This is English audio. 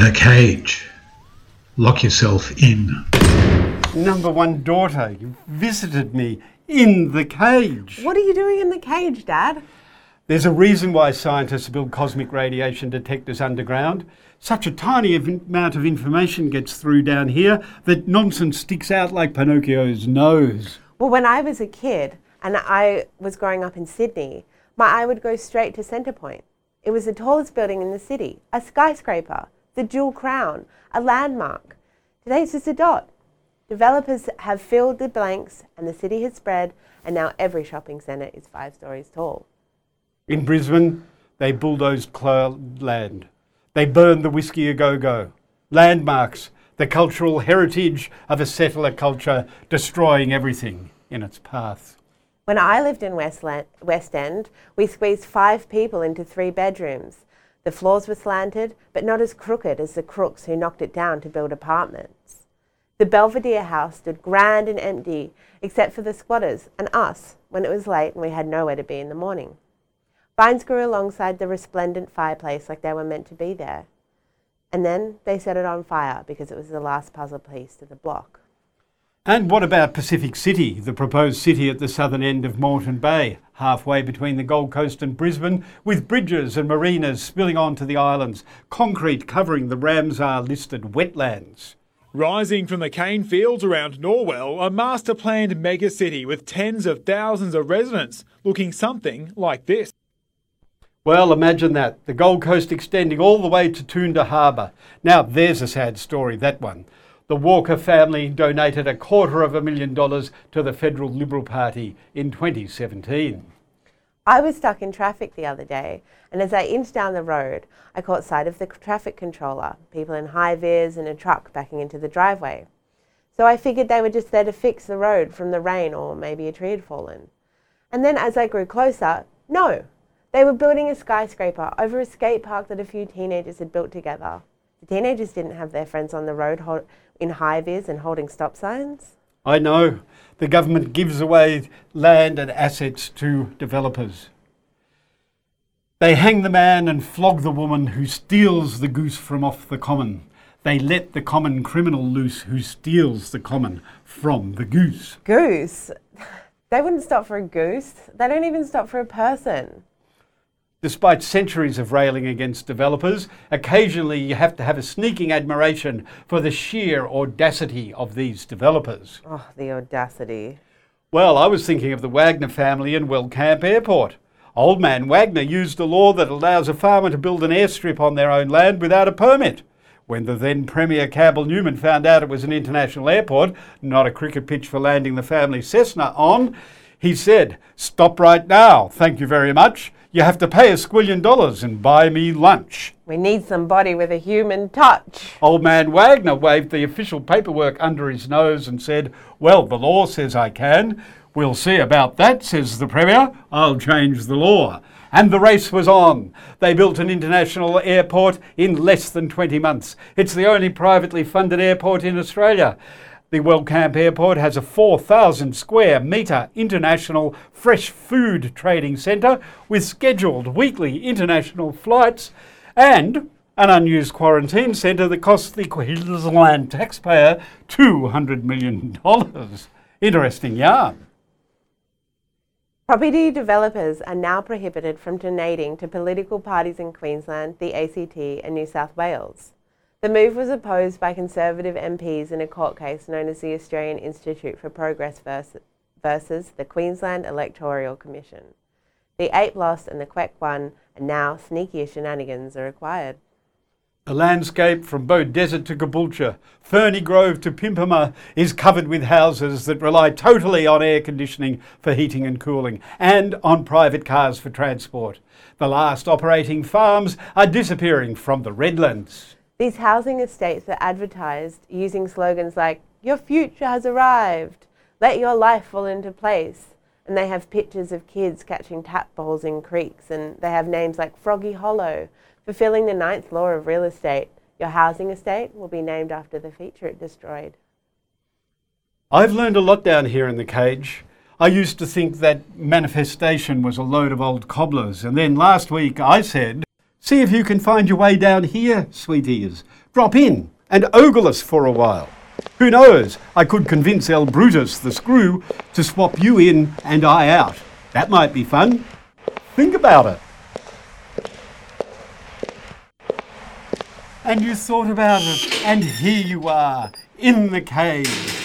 The cage. Lock yourself in. Number one daughter, you visited me in the cage. What are you doing in the cage, Dad? There's a reason why scientists build cosmic radiation detectors underground. Such a tiny amount of information gets through down here that nonsense sticks out like Pinocchio's nose. Well, when I was a kid and I was growing up in Sydney, my eye would go straight to Centrepoint. It was the tallest building in the city, a skyscraper, the Jewel Crown, a landmark. Today it's just a dot. Developers have filled the blanks and the city has spread, and now every shopping centre is five stories tall. In Brisbane, they bulldozed Cloudland. They burned the Whisky Au Go Go. Landmarks, the cultural heritage of a settler culture, destroying everything in its path. When I lived in Westland, West End, we squeezed five people into three bedrooms. The floors were slanted, but not as crooked as the crooks who knocked it down to build apartments. The Belvedere house stood grand and empty, except for the squatters and us when it was late and we had nowhere to be in the morning. Vines grew alongside the resplendent fireplace like they were meant to be there. And then they set it on fire because it was the last puzzle piece to the block. And what about Pacific City, the proposed city at the southern end of Moreton Bay, halfway between the Gold Coast and Brisbane, with bridges and marinas spilling onto the islands, concrete covering the Ramsar listed wetlands? Rising from the cane fields around Norwell, a master planned megacity with tens of thousands of residents, looking something like this. Well, imagine that. The Gold Coast extending all the way to Toondah Harbour. Now, there's a sad story, that one. The Walker family donated a quarter of a million dollars to the Federal Liberal Party in 2017. I was stuck in traffic the other day, and as I inched down the road, I caught sight of the traffic controller, people in high vis and a truck backing into the driveway. So I figured they were just there to fix the road from the rain or maybe a tree had fallen. And then as I grew closer, no, they were building a skyscraper over a skate park that a few teenagers had built together. The teenagers didn't have their friends on the road hol- in high vis and holding stop signs. I know the government gives away land and assets to developers. They hang the man and flog the woman who steals the goose from off the common. They let the common criminal loose who steals the common from the goose. Goose? They wouldn't stop for a goose. They don't even stop for a person. Despite centuries of railing against developers, occasionally you have to have a sneaking admiration for the sheer audacity of these developers. Oh, the audacity. Well, I was thinking of the Wagner family in Wellcamp Airport. Old man Wagner used a law that allows a farmer to build an airstrip on their own land without a permit. When the then Premier Campbell Newman found out it was an international airport, not a cricket pitch for landing the family Cessna on, he said, Stop right now, thank you very much. You have to pay a squillion dollars and buy me lunch. We need somebody with a human touch. Old man Wagner waved the official paperwork under his nose and said, Well, the law says I can. We'll see about that, says the Premier. I'll change the law. And the race was on. They built an international airport in less than 20 months. It's the only privately funded airport in Australia. The Wellcamp Airport has a 4,000 square metre international fresh food trading centre with scheduled weekly international flights and an unused quarantine centre that costs the Queensland taxpayer $200 million. Interesting yarn. Property developers are now prohibited from donating to political parties in Queensland, the ACT, and New South Wales. The move was opposed by Conservative MPs in a court case known as the Australian Institute for Progress vers- versus the Queensland Electoral Commission. The ape lost and the quack won, and now sneakier shenanigans are required. The landscape from Beaudesert to Caboolture, Ferny Grove to Pimpama is covered with houses that rely totally on air conditioning for heating and cooling and on private cars for transport. The last operating farms are disappearing from the Redlands. These housing estates are advertised using slogans like, Your future has arrived, let your life fall into place. And they have pictures of kids catching tap balls in creeks, and they have names like Froggy Hollow, fulfilling the ninth law of real estate. Your housing estate will be named after the feature it destroyed. I've learned a lot down here in the cage. I used to think that manifestation was a load of old cobblers, and then last week I said, See if you can find your way down here, sweet ears. Drop in and ogle us for a while. Who knows? I could convince El Brutus the screw to swap you in and I out. That might be fun. Think about it. And you thought about it, and here you are, in the cave.